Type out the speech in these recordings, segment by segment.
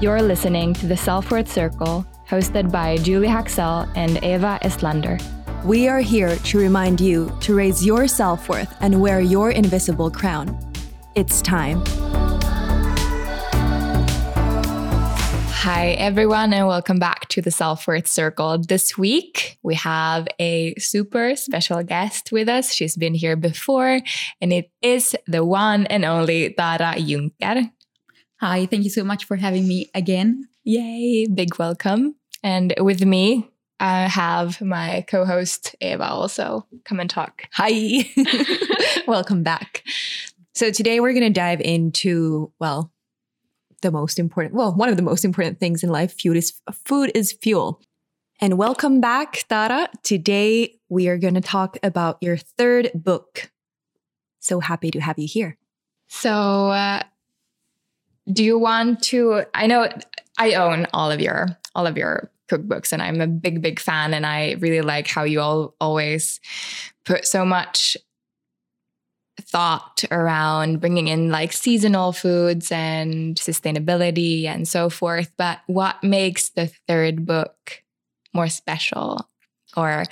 You're listening to the Self Worth Circle, hosted by Julie Haxel and Eva Estlander. We are here to remind you to raise your self worth and wear your invisible crown. It's time. Hi, everyone, and welcome back to the Self Worth Circle. This week, we have a super special guest with us. She's been here before, and it is the one and only Tara Junker. Hi, thank you so much for having me again. Yay, big welcome. And with me, I have my co host, Eva, also come and talk. Hi. Welcome back. So, today we're going to dive into, well, the most important, well, one of the most important things in life food is food is fuel. And welcome back, Tara. Today we are going to talk about your third book. So happy to have you here. So, uh, do you want to? I know I own all of your all of your cookbooks, and I'm a big big fan, and I really like how you all always put so much thought around bringing in like seasonal foods and sustainability and so forth. But what makes the third book more special? Or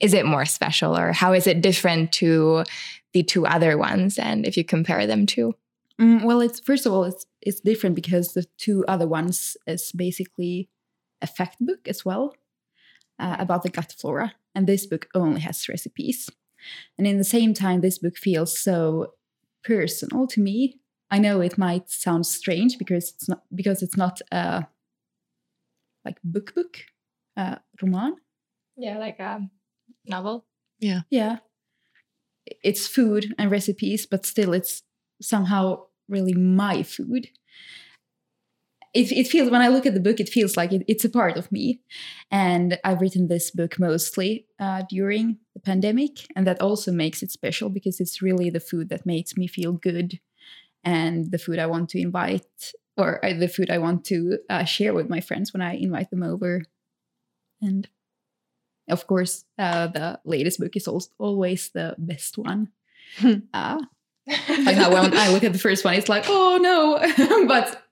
is it more special? Or how is it different to the two other ones? And if you compare them to? Mm, well, it's first of all, it's it's different because the two other ones is basically a fact book as well uh, about the gut flora, and this book only has recipes. And in the same time, this book feels so personal to me. I know it might sound strange because it's not because it's not a like book book, uh, roman. Yeah, like a novel. Yeah. Yeah. It's food and recipes, but still it's somehow really my food. It, it feels when i look at the book it feels like it, it's a part of me. And i've written this book mostly uh, during the pandemic. And that also makes it special because it's really the food that makes me feel good and the food i want to invite or uh, the food i want to uh, share with my friends when i invite them over. And of course uh, the latest book is also always the best one. Uh, like when I look at the first one, it's like, oh no. but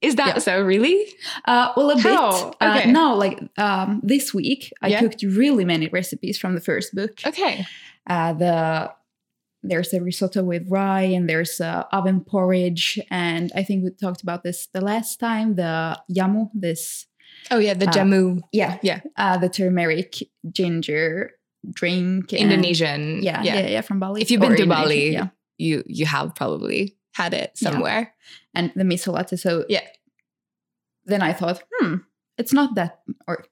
is that yeah. so really? Uh, well, a How? bit. Uh, okay. Uh, now, like um, this week, I yeah. cooked really many recipes from the first book. Okay. Uh, the there's a risotto with rye and there's a oven porridge and I think we talked about this the last time. The jamu, this. Oh yeah, the uh, jamu. Yeah, yeah. Uh, the turmeric ginger drink. Indonesian. Yeah, yeah, yeah, yeah, from Bali. If you've been to Bali, yeah. You you have probably had it somewhere. Yeah. And the miso latte. So yeah. Then I thought, hmm, it's not that or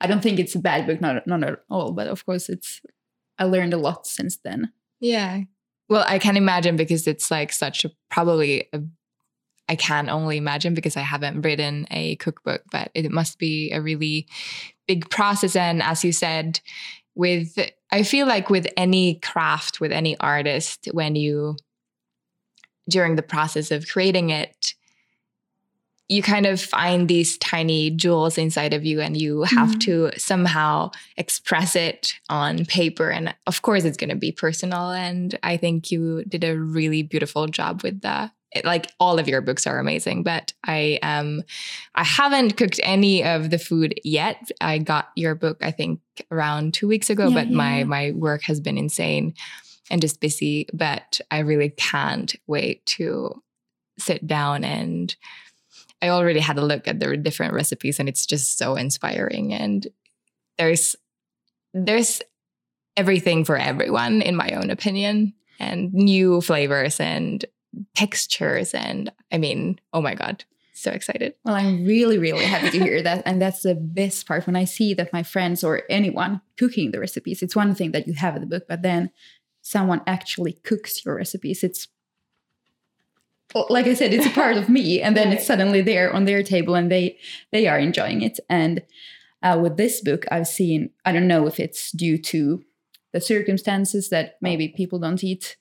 I don't think it's a bad book, not not at all. But of course it's I learned a lot since then. Yeah. Well, I can imagine because it's like such a probably a I can only imagine because I haven't written a cookbook, but it must be a really big process. And as you said, with I feel like with any craft, with any artist, when you during the process of creating it, you kind of find these tiny jewels inside of you and you have mm-hmm. to somehow express it on paper. And of course it's going to be personal. And i think you did a really beautiful job with that. Like all of your books are amazing but i um i haven't cooked any of the food yet. I got your book i think around two weeks ago yeah, but yeah. my my work has been insane and just busy, but I really can't wait to sit down and I already had a look at the different recipes and it's just so inspiring and there's there's everything for everyone in my own opinion and new flavors and textures and I mean, oh my god, so excited. Well, I'm really, really happy to hear that. And that's the best part when I see that my friends or anyone cooking the recipes. It's one thing that you have in the book, but then someone actually cooks your recipes. It's like I said, it's a part of me, and then it's suddenly there on their table, and they they are enjoying it. And uh, with this book, I've seen I don't know if it's due to the circumstances that maybe people don't eat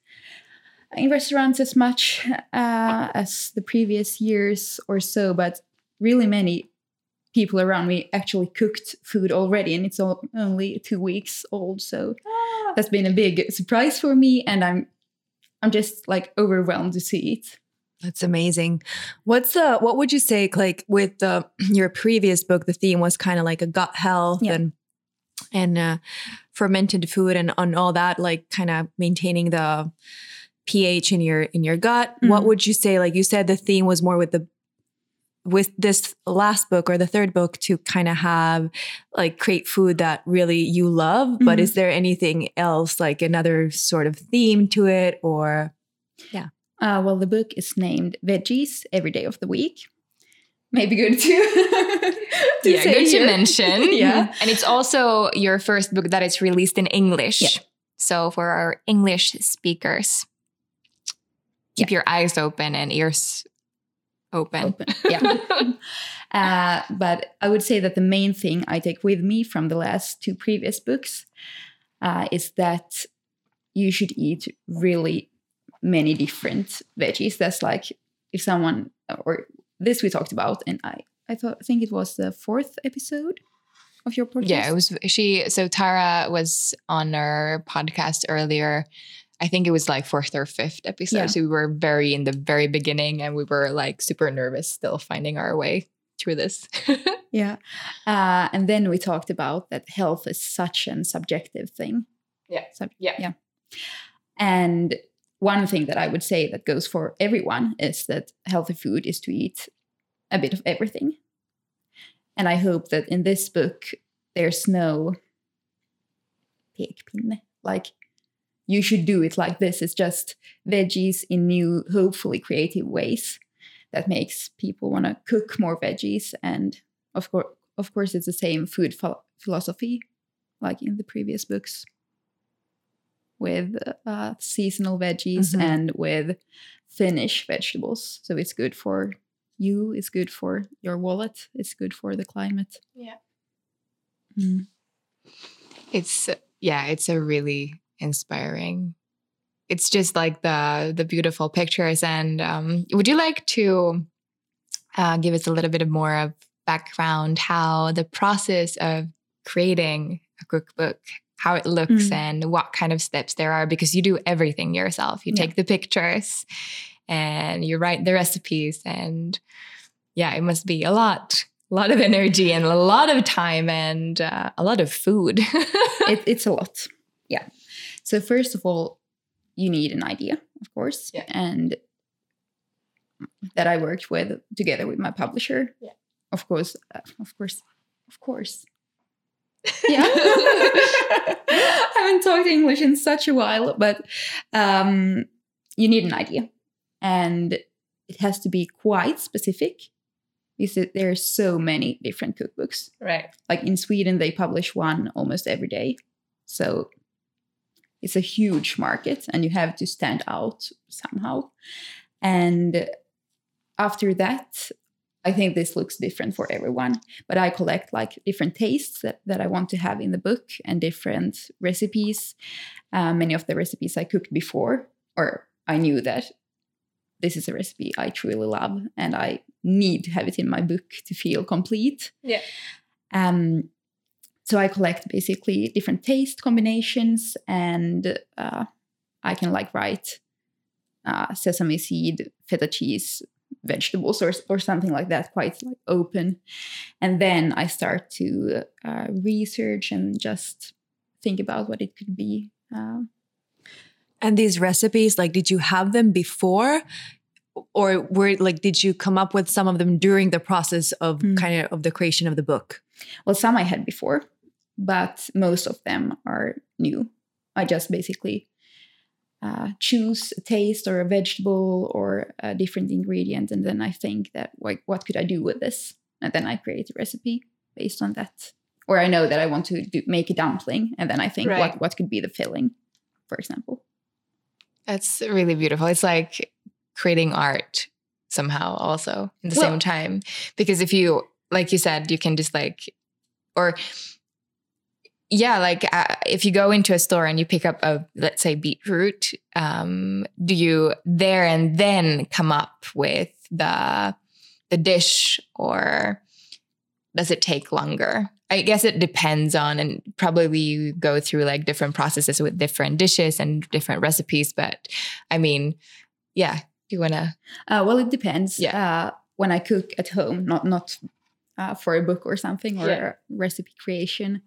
in restaurants as much uh, as the previous years or so, but really many people around me actually cooked food already, and it's only two weeks old. So ah. that's been a big surprise for me, and I'm I'm just like overwhelmed to see it. That's amazing. What's the what would you say like with the your previous book the theme was kind of like a gut health Yeah. and and uh, fermented food and on all that like kind of maintaining the pH in your in your gut. What Mhm. would you say like you said the theme was more with the with this last book or the third book to kind of have like create food that really you love but Mhm. is there anything else like another sort of theme to it or Uh, well, the book is named Veggies Every Day of the Week. Maybe good to, to yeah, say good to mention. Yeah. And it's also your first book that is released in English. Yeah. So for our English speakers, keep your eyes open and ears open. Open. Yeah. Uh, but I would say that the main thing I take with me from the last two previous books uh, is that you should eat really many different veggies. That's like if someone or this we talked about, and I I thought I think it was the fourth episode of your podcast. Yeah, it was she. So Tara was on our podcast earlier. I think it was like fourth or fifth episode. Yeah. So we were very in the very beginning, and we were like super nervous, still finding our way through this. Yeah. Uh, and then we talked about that health is such an subjective thing. Yeah. Sub- Yeah. Yeah. And one thing that I would say that goes for everyone is that healthy food is to eat a bit of everything. And I hope that in this book, there's no pekpinne. Like, you should do it like this. It's just veggies in new, hopefully creative ways that makes people want to cook more veggies and of course of course it's the same food pho- philosophy like in the previous books with uh, seasonal veggies Mhm. and with finnish vegetables so it's good for you it's good for your wallet it's good for the climate Yeah. Mm. it's yeah it's a really inspiring it's just like the the beautiful pictures and um, would you like to uh, give us a little bit of more of background how the process of creating a cookbook how it looks Mm. and what kind of steps there are because you do everything yourself you Yeah. take the pictures and you write the recipes and yeah it must be a lot a lot of energy and a lot of time and uh, a lot of food it, it's a lot yeah so first of all you need an idea of course Yeah. and that i worked with together with my publisher Yeah. of course uh, of course of course yeah i haven't talked english in such a while but um, you need an idea and it has to be quite specific because there are so many different cookbooks right like in Sweden, they publish one almost every day. So it's a huge market and you have to stand out somehow. And after that, I think this looks different for everyone, but I collect like different tastes that, that I want to have in the book and different recipes. Uh, many of the recipes I cooked before, or I knew that this is a recipe I truly love and I need to have it in my book to feel complete. Yeah. Um, so I collect basically different taste combinations, and uh, I can like write uh, sesame seed, feta cheese, vegetables, or or something like that, quite like open. And then I start to uh, research and just think about what it could be. Uh, And these recipes, like, did you have them before? Or were like, did you come up with some of them during the process of Mm. kind of of the creation of the book? well, some I had before, but most of them are new. I just basically uh, choose a taste or a vegetable or a different ingredient, and then I think that like, what could I do with this, and then I create a recipe based on that. Or I know that I want to do, make a dumpling, and then I think Right. what what could be the filling, for example. That's really beautiful. It's like creating art somehow also in the Well- same time. Because if you, like you said, you can just like, or yeah, like uh, if you go into a store and you pick up a, let's say, beetroot, um, do you there and then come up with the the dish, or does it take longer? I guess it depends on, and probably you go through like different processes with different dishes and different recipes. But I mean, yeah, you wanna? Uh, well, it depends. Yeah. Uh, when I cook at home, not not uh, for a book or something or Yeah. recipe creation,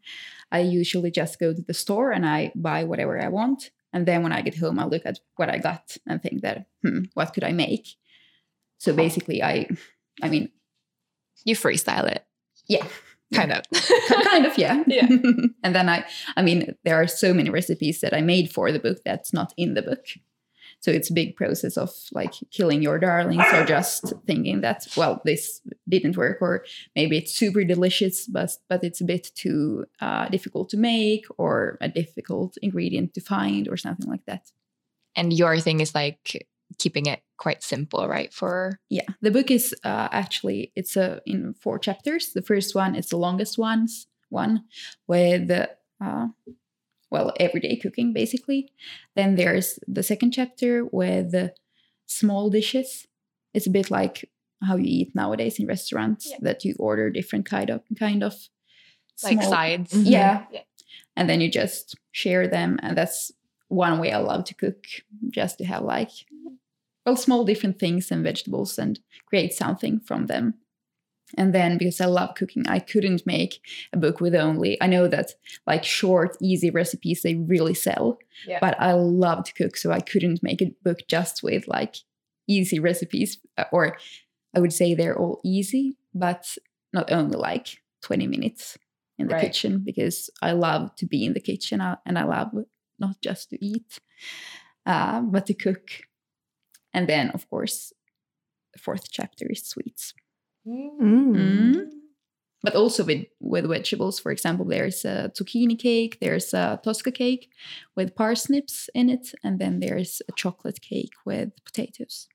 I usually just go to the store and I buy whatever I want. And then when I get home, I look at what I got and think that, hmm, what could I make? So basically, I, I mean, You freestyle it, yeah, kind of. kind of, yeah. Yeah. and then I, I mean, there are so many recipes that I made for the book that's not in the book. So it's a big process of like killing your darlings or just thinking that, well, this didn't work, or maybe it's super delicious, but but it's a bit too uh, difficult to make, or a difficult ingredient to find, or something like that. and your thing is like keeping it quite simple, right? For Yeah, the book is uh, actually it's uh, in four chapters. The first one is the longest ones one with uh, well everyday cooking basically. Then there's the second chapter with small dishes. It's a bit like how you eat nowadays in restaurants Yeah. that you order different kind of kind of like small- sides. Mhm. Yeah. Yeah. and then you just share them, and that's one way I love to cook, just to have like well small different things and vegetables and create something from them. And then because I love cooking, I couldn't make a book with only I know that like short, easy recipes they really sell, Yeah. but I love to cook, so I couldn't make a book just with like easy recipes, uh, or I would say they're all easy, but not only like 20 minutes in the Right. kitchen because I love to be in the kitchen uh, and I love not just to eat, uh, but to cook. And then, of course, the fourth chapter is sweets, Mm. Mm. but also with, with vegetables. For example, there's a zucchini cake, there's a Tosca cake with parsnips in it, and then there's a chocolate cake with potatoes.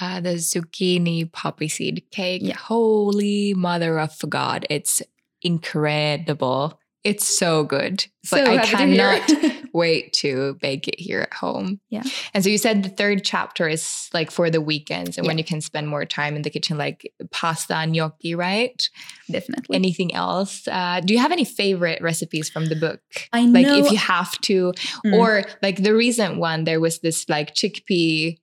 Uh, the zucchini poppy seed cake. Yeah. Holy mother of God. It's incredible. It's so good. But So I happy to hear. cannot wait to bake it here at home. Yeah. And so you said the third chapter is like for the weekends and when you can spend more time in the kitchen, like pasta and gnocchi, right? Definitely. Anything else? Uh, do you have any favorite recipes from the book? I Like know. if you have to, Mm. or like the recent one, there was this like chickpea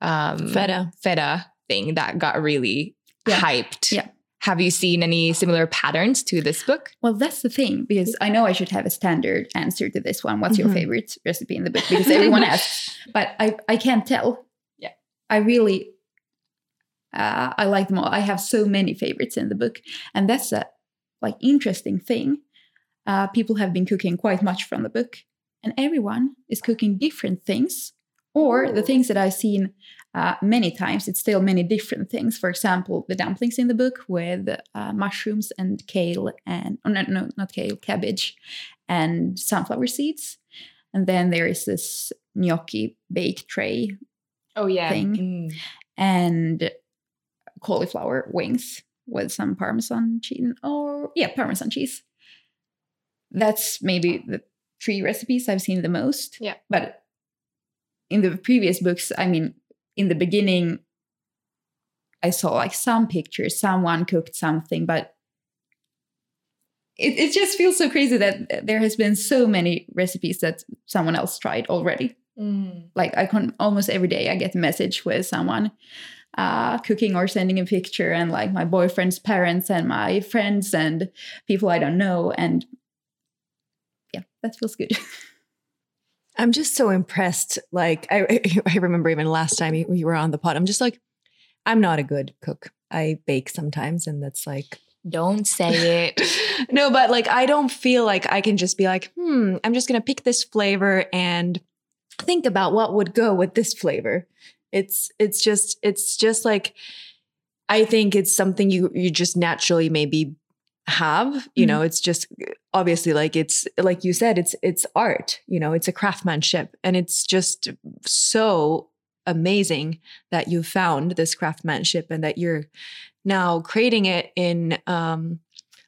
um, Feta. feta thing that got really Yeah. hyped. Yeah. Have you seen any similar patterns to this book? Well, that's the thing because I know I should have a standard answer to this one. What's your Mhm. favorite recipe in the book? Because everyone asks, but I I can't tell. Yeah. I really uh, I like them all. I have so many favorites in the book, and that's a like interesting thing. Uh, people have been cooking quite much from the book, and everyone is cooking different things. Or the things that I've seen uh, many times, it's still many different things. For example, the dumplings in the book with uh, mushrooms and kale and oh, no, no, not kale, cabbage and sunflower seeds. And then there is this gnocchi bake tray Oh yeah. Thing. and cauliflower wings with some parmesan cheese or yeah, parmesan cheese. That's maybe the three recipes I've seen the most. Yeah. But in the previous books, I mean, in the beginning, I saw like some pictures, someone cooked something, but it, it just feels so crazy that there has been so many recipes that someone else tried already Mm. like I can almost every day I get a message with someone uh, cooking or sending a picture, and like my boyfriend's parents and my friends and people I don't know, and yeah, that feels good. I'm just so impressed. Like I, I remember even last time you you were on the pod. I'm just like, I'm not a good cook. I bake sometimes, and that's like Don't say it. no, but like I don't feel like I can just be like, hmm, I'm just gonna pick this flavor and think about what would go with this flavor. It's it's just it's just like I think it's something you you just naturally maybe have. You know, it's just obviously like it's like you said, it's it's art, you know, it's a craftsmanship. And it's just so amazing that you found this craftsmanship and that you're now creating it in um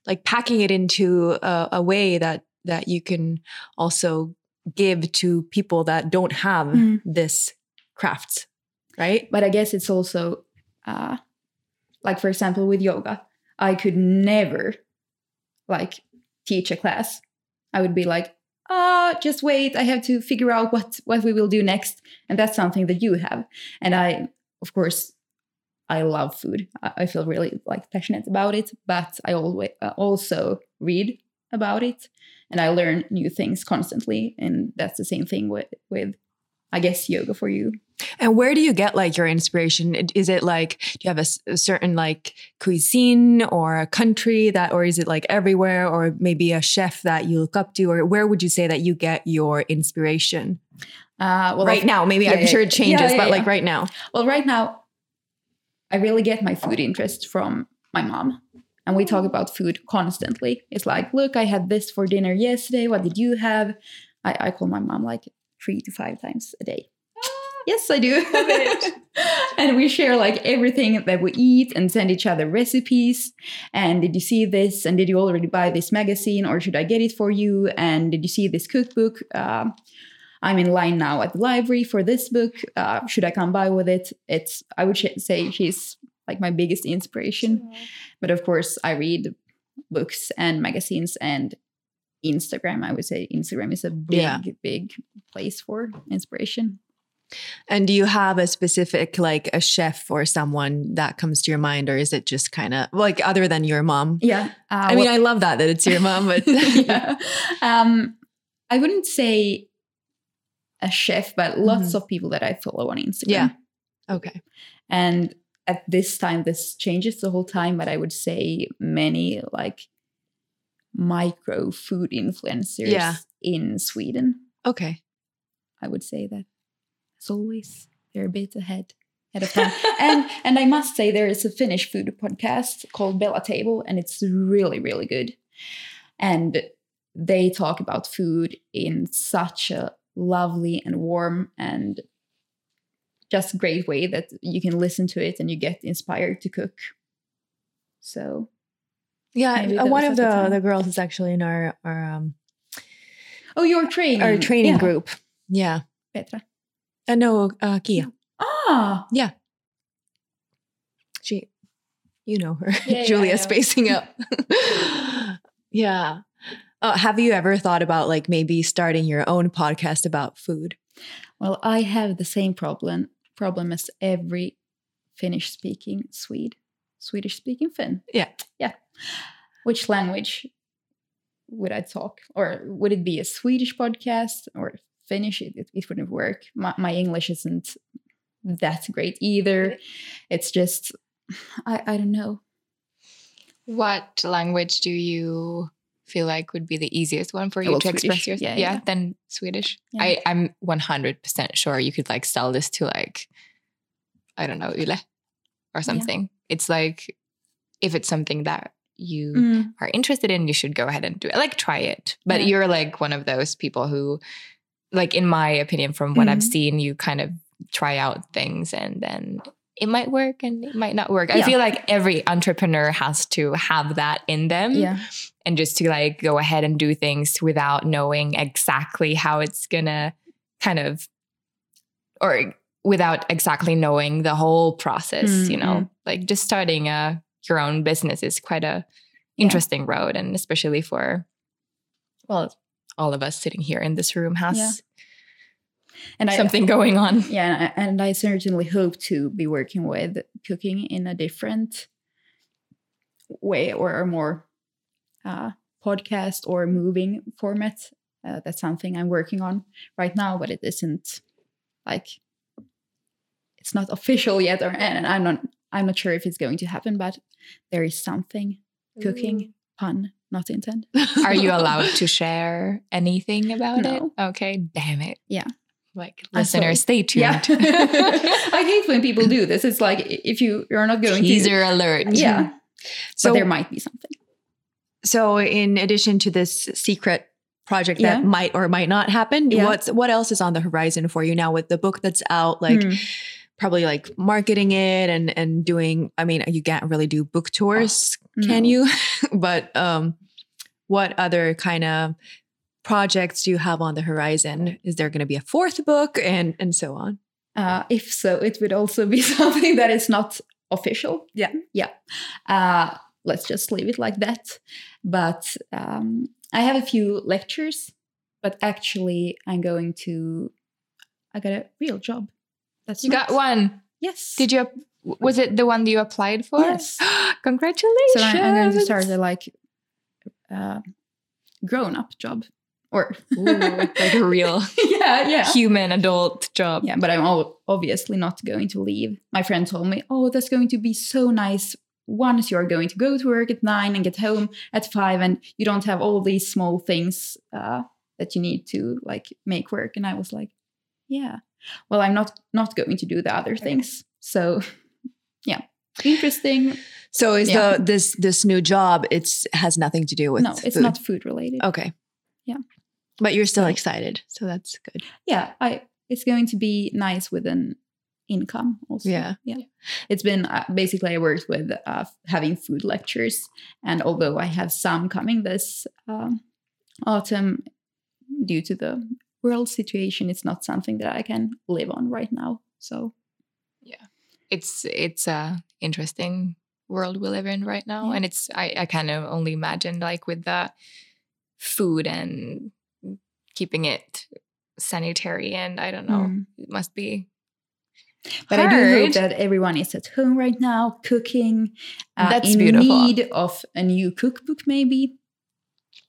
like packing it into a, a way that that you can also give to people that don't have Mm. this craft right but I guess it's also uh, like for example with yoga, I could never like teach a class. I would be like, ah, just wait. I have to figure out what what we will do next, and that's something that you have. And I of course, I love food. I, I feel really like passionate about it, but I always uh, also read about it and I learn new things constantly. And that's the same thing with with I guess yoga for you. And where do you get like your inspiration? Is it like do you have a certain like cuisine or a country that, or is it like everywhere, or maybe a chef that you look up to, or where would you say that you get your inspiration? Uh, well, right now, maybe yeah, I'm yeah, sure it changes, yeah, but like right now, Well, right now, I really get my food interest from my mom. And we talk about food constantly. It's like, look, I had this for dinner yesterday. What did you have? I, I call my mom like three to five times a day. Yes, I do. and we share like everything that we eat and send each other recipes. And did you see this? And did you already buy this magazine? Or should I get it for you? And did you see this cookbook? Um, I'm in line now at the library for this book. Uh, should I come by with it? It's I would sh- say she's like my biggest inspiration. But of course, I read books and magazines and Instagram. I would say Instagram is a big, Yeah. big place for inspiration. And do you have a specific like a chef or someone that comes to your mind, or is it just kind of like other than your mom? Yeah, uh, I mean, well- I love that that it's your mom, but yeah. Um, I wouldn't say a chef, but lots Mhm. of people that I follow on Instagram. Yeah. okay, And at this time, this changes the whole time, but I would say many like micro food influencers Yeah. in Sweden. okay. I would say that as always, they're a bit ahead. Ahead of time. and and I must say there is a Finnish food podcast called Bella Table, and it's really, really good. And they talk about food in such a lovely and warm and just great way that you can listen to it and you get inspired to cook. So Yeah, one of the the the girls is actually in our our um Oh, your training. our training Yeah, group. Yeah, Petra. Uh, no, uh, Kia. Ah, Yeah. She, you know her, Yeah, yeah, Julia know. spacing up. yeah. Uh, have you ever thought about like maybe starting your own podcast about food? Well, I have the same problem problem as every Finnish speaking Swede, Swedish speaking Finn. Yeah. Yeah. Which language would I talk? Or would it be a Swedish podcast or Finnish? It, it, it wouldn't work. My, my English isn't that great either. It's just, I, I don't know. What language do you feel like would be the easiest one for you well, to express yourself? Yeah, yeah. then Swedish. Yeah. I, I'm 100% sure you could like sell this to like, I don't know, Yle or something. It's like, if it's something that you Mm. are interested in, you should go ahead and do it. Like try it. But Yeah. you're like one of those people who, like in my opinion, from what I've Mhm. seen, you kind of try out things and then it might work and it might not work. I feel like every entrepreneur has to have that in them Yeah. and just to like go ahead and do things without knowing exactly how it's gonna kind of or without exactly knowing the whole process you know Mm, like just starting a your own business is quite a interesting road and especially for well all of us sitting here in this room has Yeah. And I, something going on Yeah, and I certainly hope to be working with cooking in a different way or a more uh, podcast or moving format. Uh, that's something I'm working on right now, but it isn't like it's not official yet, or and I'm not I'm not sure if it's going to happen, but there is something cooking pun not intent. are you allowed to share anything about No. it okay damn it Yeah. like I'm listeners stay tuned Yeah, I hate when people do this. It's like if you you're not going to teaser alert Yeah. So but there might be something. So, in addition to this secret project that Yeah. might or might not happen, Yeah. what's what else is on the horizon for you now with the book that's out? Like, Hmm. probably like marketing it and and doing. I mean, you can't really do book tours, can No. you? but um, what other kind of projects do you have on the horizon? Is there going to be a fourth book and and so on? Uh, if so, it would also be something that is not official. Yeah. Yeah. Uh, let's just leave it like that. But um, I have a few lectures, but actually, I'm going to. I got a real job. That's you got one yes. Did you? Was it the one that you applied for? Yes. Congratulations. So I- I'm going to start a like uh, grown up job or Ooh, like a real yeah yeah human adult job. yeah but i'm obviously not going to leave my friend told me oh that's going to be so nice once you're going to go to work at nine and get home at five and you don't have all these small things uh, that you need to like make work and i was like yeah well i'm not not going to do the other things so yeah interesting So is Yeah. the this this new job? It's has nothing to do with no it's food. not food related okay. Yeah. but you're still excited, so that's good. yeah i it's going to be nice with an income also Yeah. yeah it's been uh, basically i worked with uh, having food lectures and although i have some coming this um, autumn due to the world situation it's not something that i can live on right now so it's it's a interesting world we live in right now Yeah. and it's i, I kind of only imagine like with the food and keeping it sanitary and i don't know Mm. it must be but i do hope that everyone is at home right now cooking uh, That's in beautiful. need of a new cookbook maybe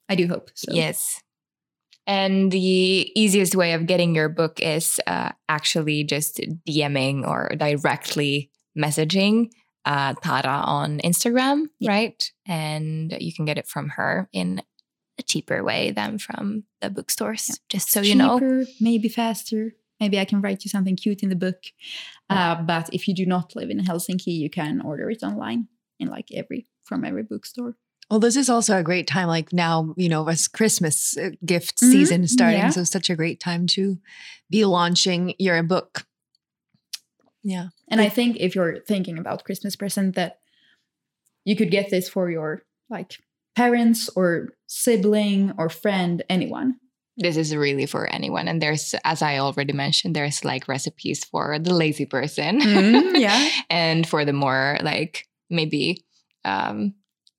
i do hope so Yes. And the easiest way of getting your book is uh, actually just DMing or directly messaging uh, Tara on Instagram, Yeah. right? And you can get it from her in a cheaper way than from the bookstores, just so you know. maybe faster. Maybe I can write you something cute in the book. Uh, but if you do not live in Helsinki, you can order it online in like every from every bookstore. Well, this is also a great time. Like now, you know, as Christmas uh, gift Mhm. season starting, Yeah. so such a great time to be launching your book. Yeah. And I think if you're thinking about Christmas present, that you could get this for your like parents or sibling or friend, anyone. This is really for anyone. And there's, as I already mentioned, there's like recipes for the lazy person. Mm, yeah. and for the more like maybe um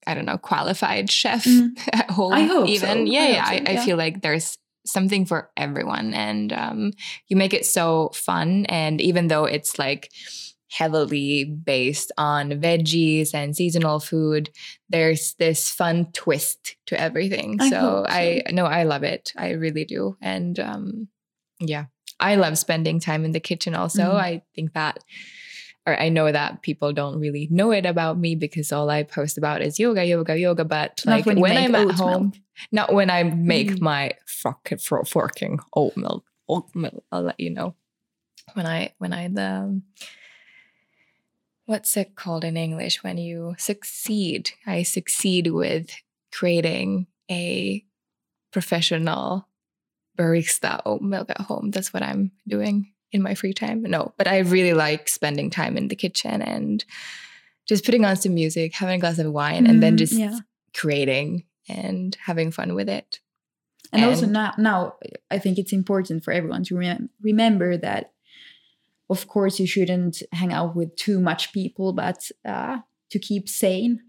i don't know qualified chef Mm. at home I hope even so. yeah I yeah I, so, I yeah. feel like there's something for everyone and um you make it so fun and even though it's like heavily based on veggies and seasonal food there's this fun twist to everything I so so. i know i love it i really do and um yeah i love spending time in the kitchen also Mhm. i think that or I know that people don't really know it about me because all I post about is yoga, yoga, yoga. But Not like when when, I'm at home, milk. not when I make Mm. my fucking for forking oat milk, oat milk. I'll let you know when I when I the what's it called in English when you succeed. I succeed with creating a professional barista oat milk at home. That's what I'm doing in my free time. No, but I really like spending time in the kitchen and just putting on some music, having a glass of wine, and then Mm, just yeah. creating and having fun with it. And, also And- now, now I think it's important for everyone to rem- remember that, of course, you shouldn't hang out with too much people, but uh, to keep sane,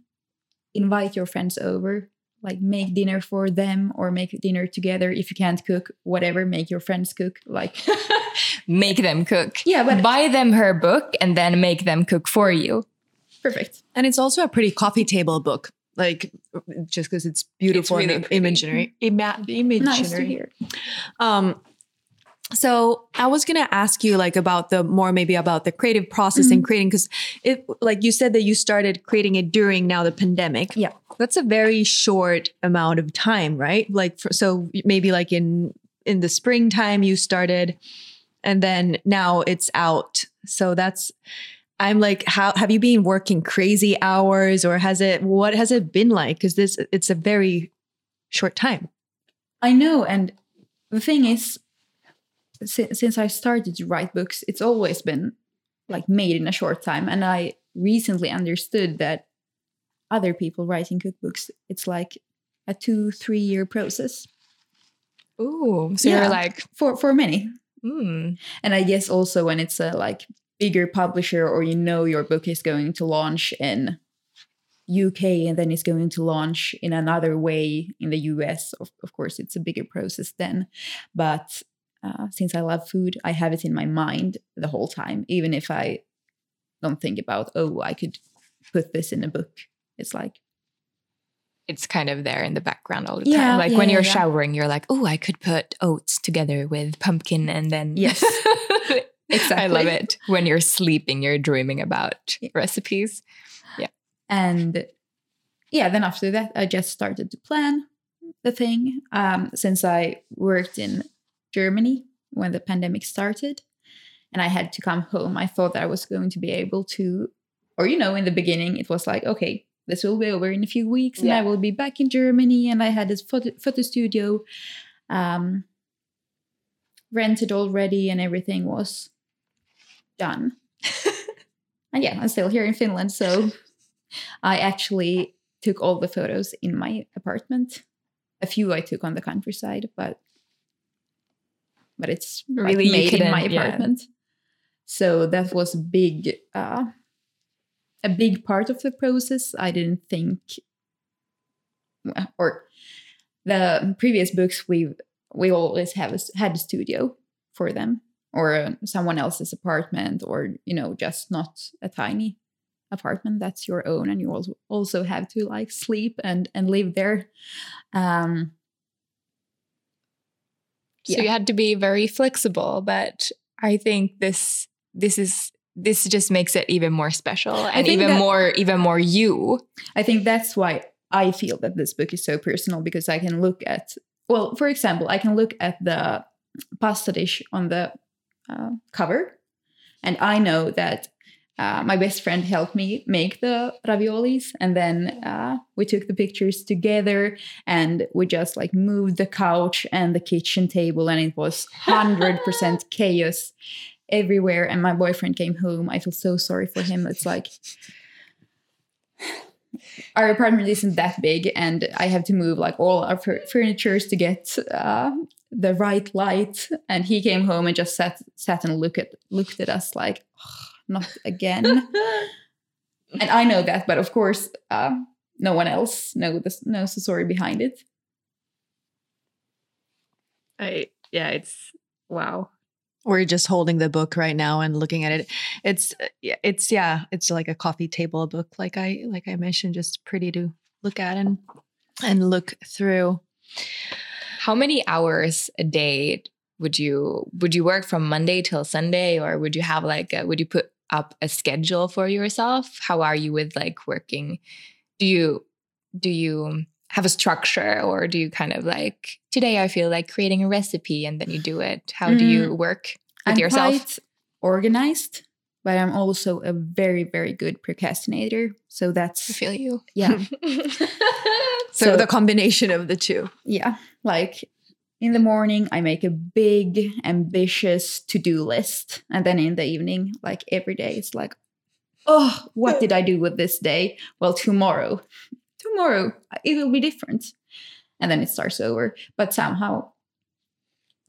invite your friends over, like make dinner for them or make dinner together. If you can't cook, whatever, make your friends cook. Like, make them cook. yeah, but Buy them her book and then make them cook for you. perfect. And it's also a pretty coffee table book. Like just because it's beautiful really and pretty. imaginary. Ima- imaginary. Nice to hear. Um, so I was gonna ask you like about the more maybe about the creative process and Mhm. creating because it like you said that you started creating it during now the pandemic. Yeah. that's a very short amount of time, right? Like for, so maybe like in in the springtime you started, and then now it's out. So that's I'm like, how have you been working crazy hours or has it what has it been like? Because this it's a very short time. I know. And the thing is, si- since I started to write books, it's always been like made in a short time. And I recently understood that other people writing cookbooks, it's like a two, three year process Oh, So Yeah. you're like, for, for many. hmm. And I guess also when it's a like bigger publisher or you know your book is going to launch in UK and then it's going to launch in another way in the US, of, of course, it's a bigger process then. But uh, since I love food, I have it in my mind the whole time, even if I don't think about oh I could put this in a book. It's like It's kind of there in the background all the Yeah, time. Like yeah, when you're yeah. showering, you're like, oh, I could put oats together with pumpkin and then. Yes. Exactly. I love it. When you're sleeping, you're dreaming about recipes. Yeah. and yeah then after that i just started to plan the thing um, since i worked in germany when the pandemic started and i had to come home. I thought that i was going to be able to or you know in the beginning it was like okay this will be over in a few weeks and i will be back in germany and i had this photo, photo studio um, rented already and everything was done. And yeah i'm still here in finland so I actually took all the photos in my apartment. A few I took on the countryside, but but it's Really, you made in my couldn't- yeah. apartment. So that was a big uh, a big part of the process. I didn't think, or the previous books we we always have a, had a studio for them or someone else's apartment or you know just not a tiny apartment that's your own and you also also have to like sleep and and live there um So Yeah. you had to be very flexible, but I think this this is this just makes it even more special and even that- more even more you. i think that's why i feel that this book is so personal because i can look at well for example i can look at the pasta dish on the uh, cover and i know that uh, my best friend helped me make the raviolis and then uh, we took the pictures together and we just like moved the couch and the kitchen table and it was 100% chaos everywhere and my boyfriend came home. I feel so sorry for him. It's like our apartment isn't that big and i have to move like all our fur- furnitures to get uh, the right light. And he came home and just sat sat and looked at looked at us like "Ugh, not again and i know that but of course uh, no one else knows the, knows the story behind it I yeah, it's wow. We're just holding the book right now and looking at it. It's uh, yeah, it's yeah, it's like a coffee table book, like I like I mentioned, just pretty to look at and and look through. How many hours a day would you would you work from Monday till Sunday or would you have like a, would you put up a schedule for yourself? How are you with like working? Do you do you have a structure or do you kind of like today I feel like creating a recipe and then you do it? How do you mm, work with I'm yourself? quite organized but i'm also a very very good procrastinator so I that's feel you. yeah So, So- the combination of the two. yeah like in the morning i make a big ambitious to-do list and then in the evening like every day it's like oh what did i do with this day well tomorrow tomorrow it will be different and then it starts over but somehow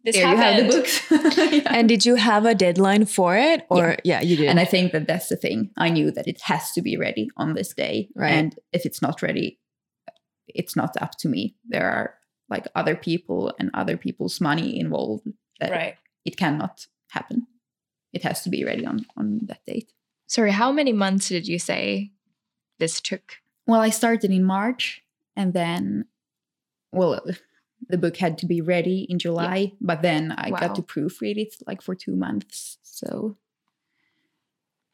This there you have the happened. books Yeah. And did you have a deadline for it? Or yeah, you did. and i think that that's the thing i knew that it has to be ready on this day Right. and if it's not ready it's not up to me there are like other people and other people's money involved that Right. it cannot happen. It has to be ready on on that date. Sorry, how many months did you say this took? Well, I started in March, and then, well, the book had to be ready in July, but then I Wow. got to proofread it like for two months. So,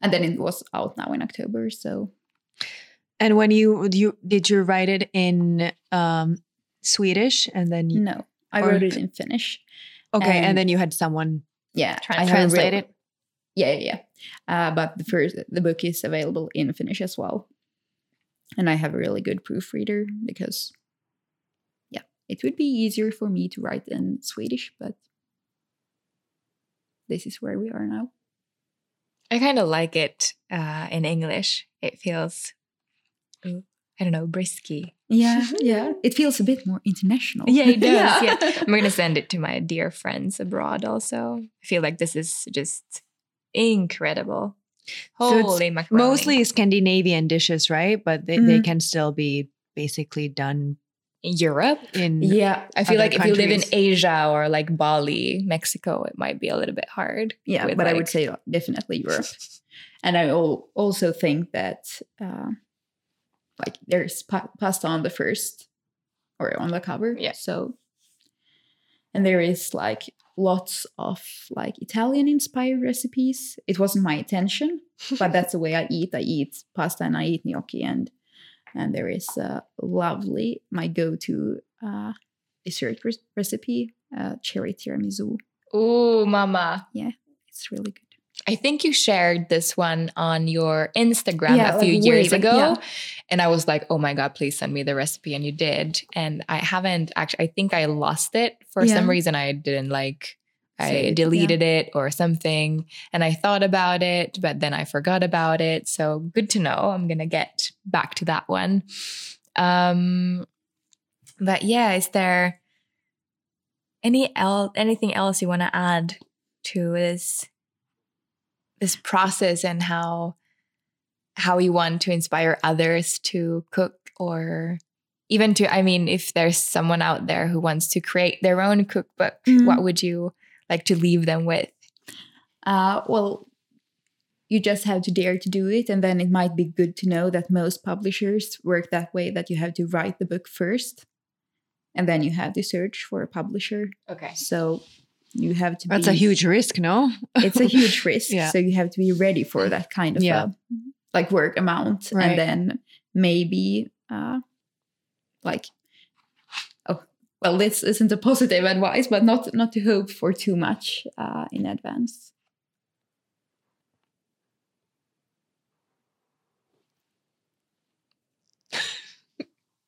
and then it was out now in October. So, and when you you did you write it in um Swedish and then you, no, I wrote it in Finnish. okay, and, and- then you had someone Yeah, Try I and have a translate it. Yeah, yeah, yeah. Uh, but the first, the book is available in Finnish as well, and I have a really good proofreader because, yeah, it would be easier for me to write in Swedish, but this is where we are now. I kind of like it uh, in English. It feels, ooh, I don't know, brisky. Yeah, yeah. It feels a bit more international. Yeah, it does. yeah. I'm going to send it to my dear friends abroad also. I feel like this is just incredible. So it's Holy macaroni. mostly Scandinavian dishes, right? But they, they Mhm. can still be basically done in Europe. in yeah, I feel Other like if you live in. Asia or like Bali, Mexico, it might be a little bit hard. yeah. with, But I would say definitely Europe. and I also think that uh, like there's pa- pasta on the first or on the cover. Yeah. So, and there is like lots of like Italian inspired recipes. It wasn't my intention, but that's the way I eat. I eat pasta and I eat gnocchi, and and there is a lovely my go to uh, dessert re- recipe, uh, cherry tiramisu. Oh, mama. Yeah, it's really good. I think you shared this one on your Instagram Yeah, a few like years ago. yeah. And I was like, oh my God, please send me the recipe. And you did. And I haven't actually, I think I lost it for some reason. I didn't like, I yeah. deleted it or something. And I thought about it, but then I forgot about it. So good to know. I'm going to get back to that one. Um, but yeah, is there any el- anything else you want to add to this this process and how how you want to inspire others to cook or even to i mean if there's someone out there who wants to create their own cookbook Mhm. what would you like to leave them with Uh, well, you just have to dare to do it, and then it might be good to know that most publishers work that way. That you have to write the book first, and then you have to search for a publisher. okay So you have to. That's a huge risk, no? It's a huge risk. Yeah. So you have to be ready for that kind of Yeah. uh, like work amount, Right. and then maybe uh, like. Oh well, this isn't a positive advice, but not not to hope for too much uh, in advance.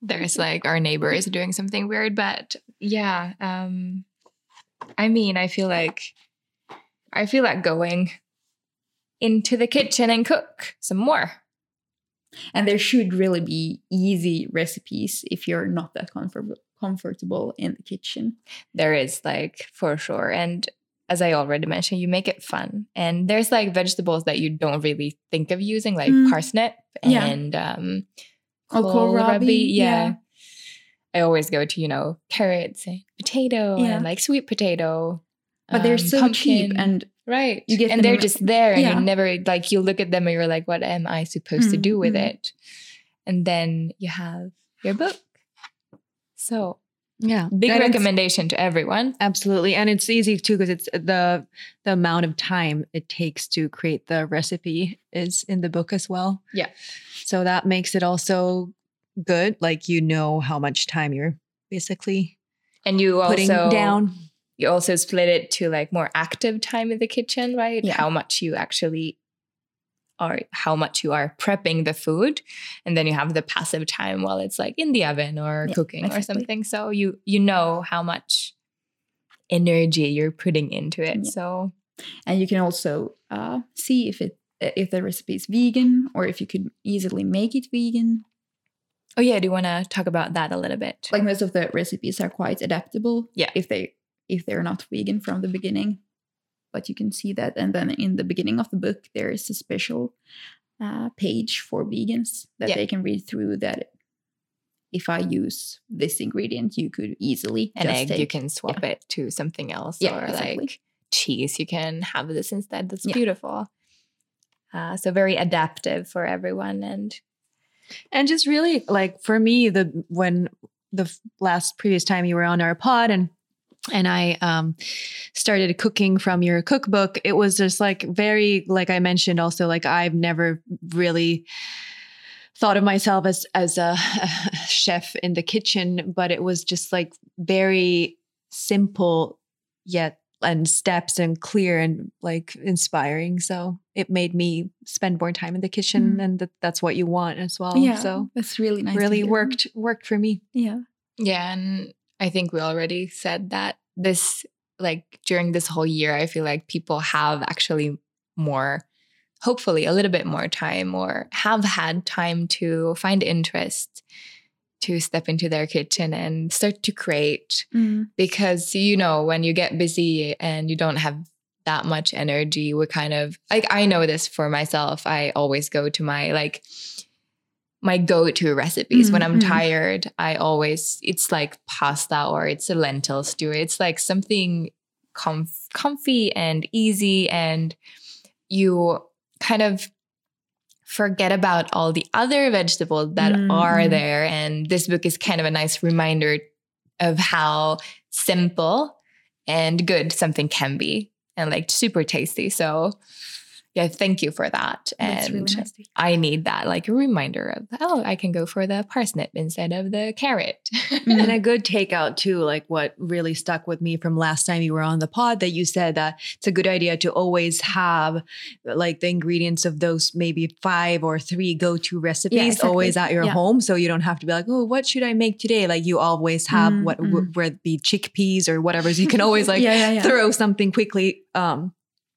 there's like our neighbor is doing something weird but yeah um i mean i feel like i feel like going into the kitchen and cook some more And there should really be easy recipes if you're not that comfortable comfortable in the kitchen. there is like for sure and as i already mentioned you make it fun and there's like vegetables that you don't really think of using like Mm. parsnip Yeah. and um Oh, kohlrabi, yeah. yeah. I always go to you know carrots and potato Yeah. and like sweet potato But they're um, so cheap and Right. You get and they're just there and Yeah. you never like you look at them and you're like, what am I supposed to Mm, do with mm. it? And then you have your book. So Yeah. big And recommendation to everyone. Absolutely. And it's easy too because it's the the amount of time it takes to create the recipe is in the book as well. Yeah. So that makes it also good. Like you know how much time you're basically And you putting also down. you also split it to like more active time in the kitchen, right? Yeah. How much you actually are how much you are prepping the food. And then you have the passive time while it's like in the oven or Yeah, cooking or something. So you you know how much energy you're putting into it. Yeah. So and you can also uh, see if it if the recipe is vegan or if you could easily make it vegan. Oh yeah, do you want to talk about that a little bit? Like most of the recipes are quite adaptable. Yeah. If they if they're not vegan from the beginning, but you can see that, and then in the beginning of the book there is a special uh, page for vegans that Yeah. they can read through. That if I use this ingredient, you could easily an egg, you can swap it to something else, Yeah, or exactly. like cheese, you can have this instead. That's Yeah. beautiful. Uh, so very adaptive for everyone, and And just really like for me, the when the last previous time you were on our pod and and I um started cooking from your cookbook, it was just like very like I mentioned also like I've never really thought of myself as as a, chef in the kitchen, but it was just like very simple yet and steps and clear and like inspiring. So it made me spend more time in the kitchen, Mhm. and that, that's what you want as well. yeah, So that's really nice. really worked worked for me. Yeah. yeah, and I think we already said that this like during this whole year, I feel like people have actually more, hopefully, a little bit more time, or have had time to find interest to step into their kitchen and start to create Mm. because you know when you get busy and you don't have that much energy we kind of like i know this for myself i always go to my like my go-to recipes when i'm Mm, mm. tired i always it's like pasta or it's a lentil stew it's like something comf- comfy and easy and you kind of forget about all the other vegetables that Mm, are mm. there. And this book is kind of a nice reminder of how simple and good something can be and like super tasty. So, yeah, thank you for that. And really nice. I need that, like a reminder of, oh, I can go for the parsnip instead of the carrot. And a good takeout too, like what really stuck with me from last time you were on the pod that you said that it's a good idea to always have like the ingredients of those maybe five or three go-to recipes exactly. always at your Yeah. home. So you don't have to be like, oh, what should I make today? Like you always have Mm, what mm. w- whether it be chickpeas or whatever. So you can always like yeah, yeah, yeah. throw something quickly um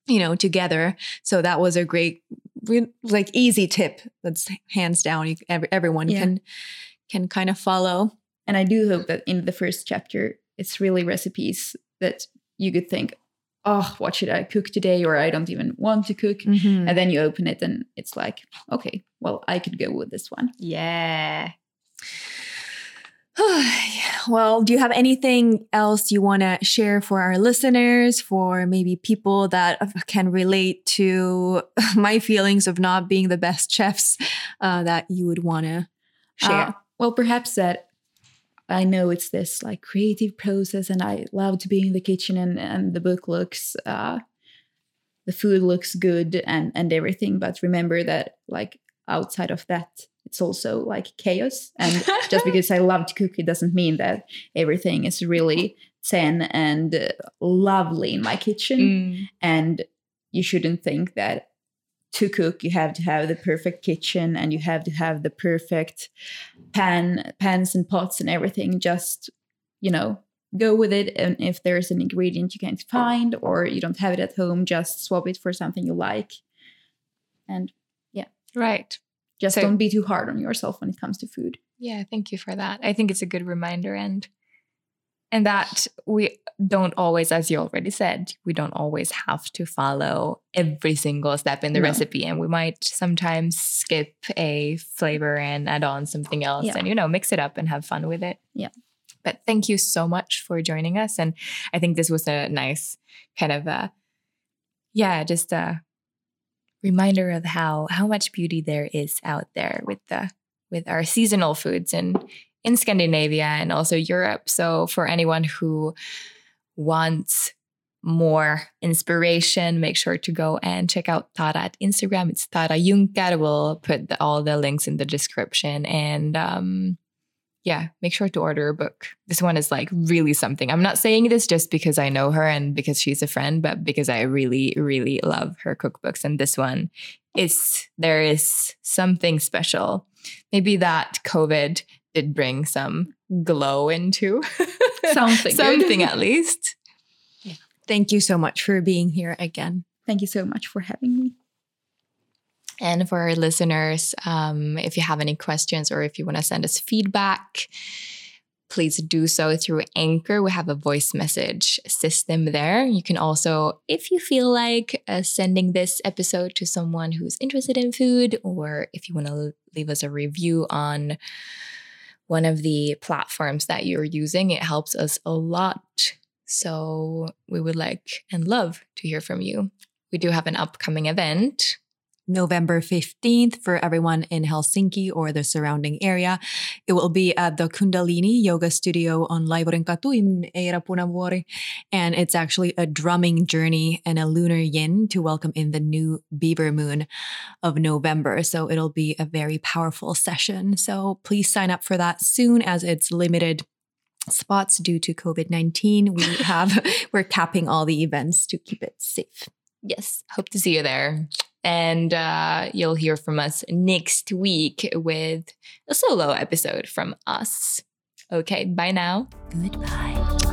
you know together so that was a great like easy tip that's hands down you, every, everyone Yeah. can can kind of follow And I do hope that in the first chapter, it's really recipes that you could think, oh, what should I cook today? Or I don't even want to cook. Mm. And then you open it and it's like, okay, well, I could go with this one. yeah. well do you have anything else you want to share for our listeners for maybe people that can relate to my feelings of not being the best chefs uh, that you would want to share Uh, well, perhaps that I know it's this like creative process and I love to be in the kitchen and, and the book looks, uh, the food looks good and, and everything. But remember that like outside of that, it's also like chaos. And just because I love to cook, it doesn't mean that everything is really zen and uh, lovely in my kitchen. Mm. And you shouldn't think that to cook you have to have the perfect kitchen and you have to have the perfect pan pans and pots and everything just you know go with it and if there's an ingredient you can't find or you don't have it at home just swap it for something you like and yeah Right. Just So- don't be too hard on yourself when it comes to food Yeah, thank you for that. I think it's a good reminder and and that we don't always as you already said, we don't always have to follow every single step in the No. recipe and we might sometimes skip a flavor and add on something else Yeah. and you know, mix it up and have fun with it. Yeah. But thank you so much for joining us and I think this was a nice kind of a yeah, just a reminder of how how much beauty there is out there with the with our seasonal foods in in Scandinavia and also Europe. So for anyone who wants more inspiration, make sure to go and check out Tara at Instagram. It's Tara Junker. We'll put the, all the links in the description. And um, yeah, make sure to order a book. This one is like really something. I'm not saying this just because I know her and because she's a friend, but because I really, really love her cookbooks. And this one is, there is something special. Maybe that COVID did bring some glow into Something something at least. Yeah. thank you so much for being here again thank you so much for having me And for our listeners, um, if you have any questions or if you want to send us feedback, please do so through Anchor. We have a voice message system there. You can also, if you feel like uh, sending this episode to someone who's interested in food, or if you want to leave us a review on one of the platforms that you're using, it helps us a lot. So we would like and love to hear from you. We do have an upcoming event November 15th for everyone in Helsinki or the surrounding area. It will be at the Kundalini Yoga Studio on Laivurin Katu in Eira Punavuori. And it's actually a drumming journey and a lunar yin to welcome in the new beaver moon of November. So it'll be a very powerful session. So please sign up for that soon as it's limited spots due to COVID-19. We have, we're capping all the events to keep it safe. Yes, hope to see you there. And uh, you'll hear from us next week with a solo episode from us. Okay, bye now. Goodbye.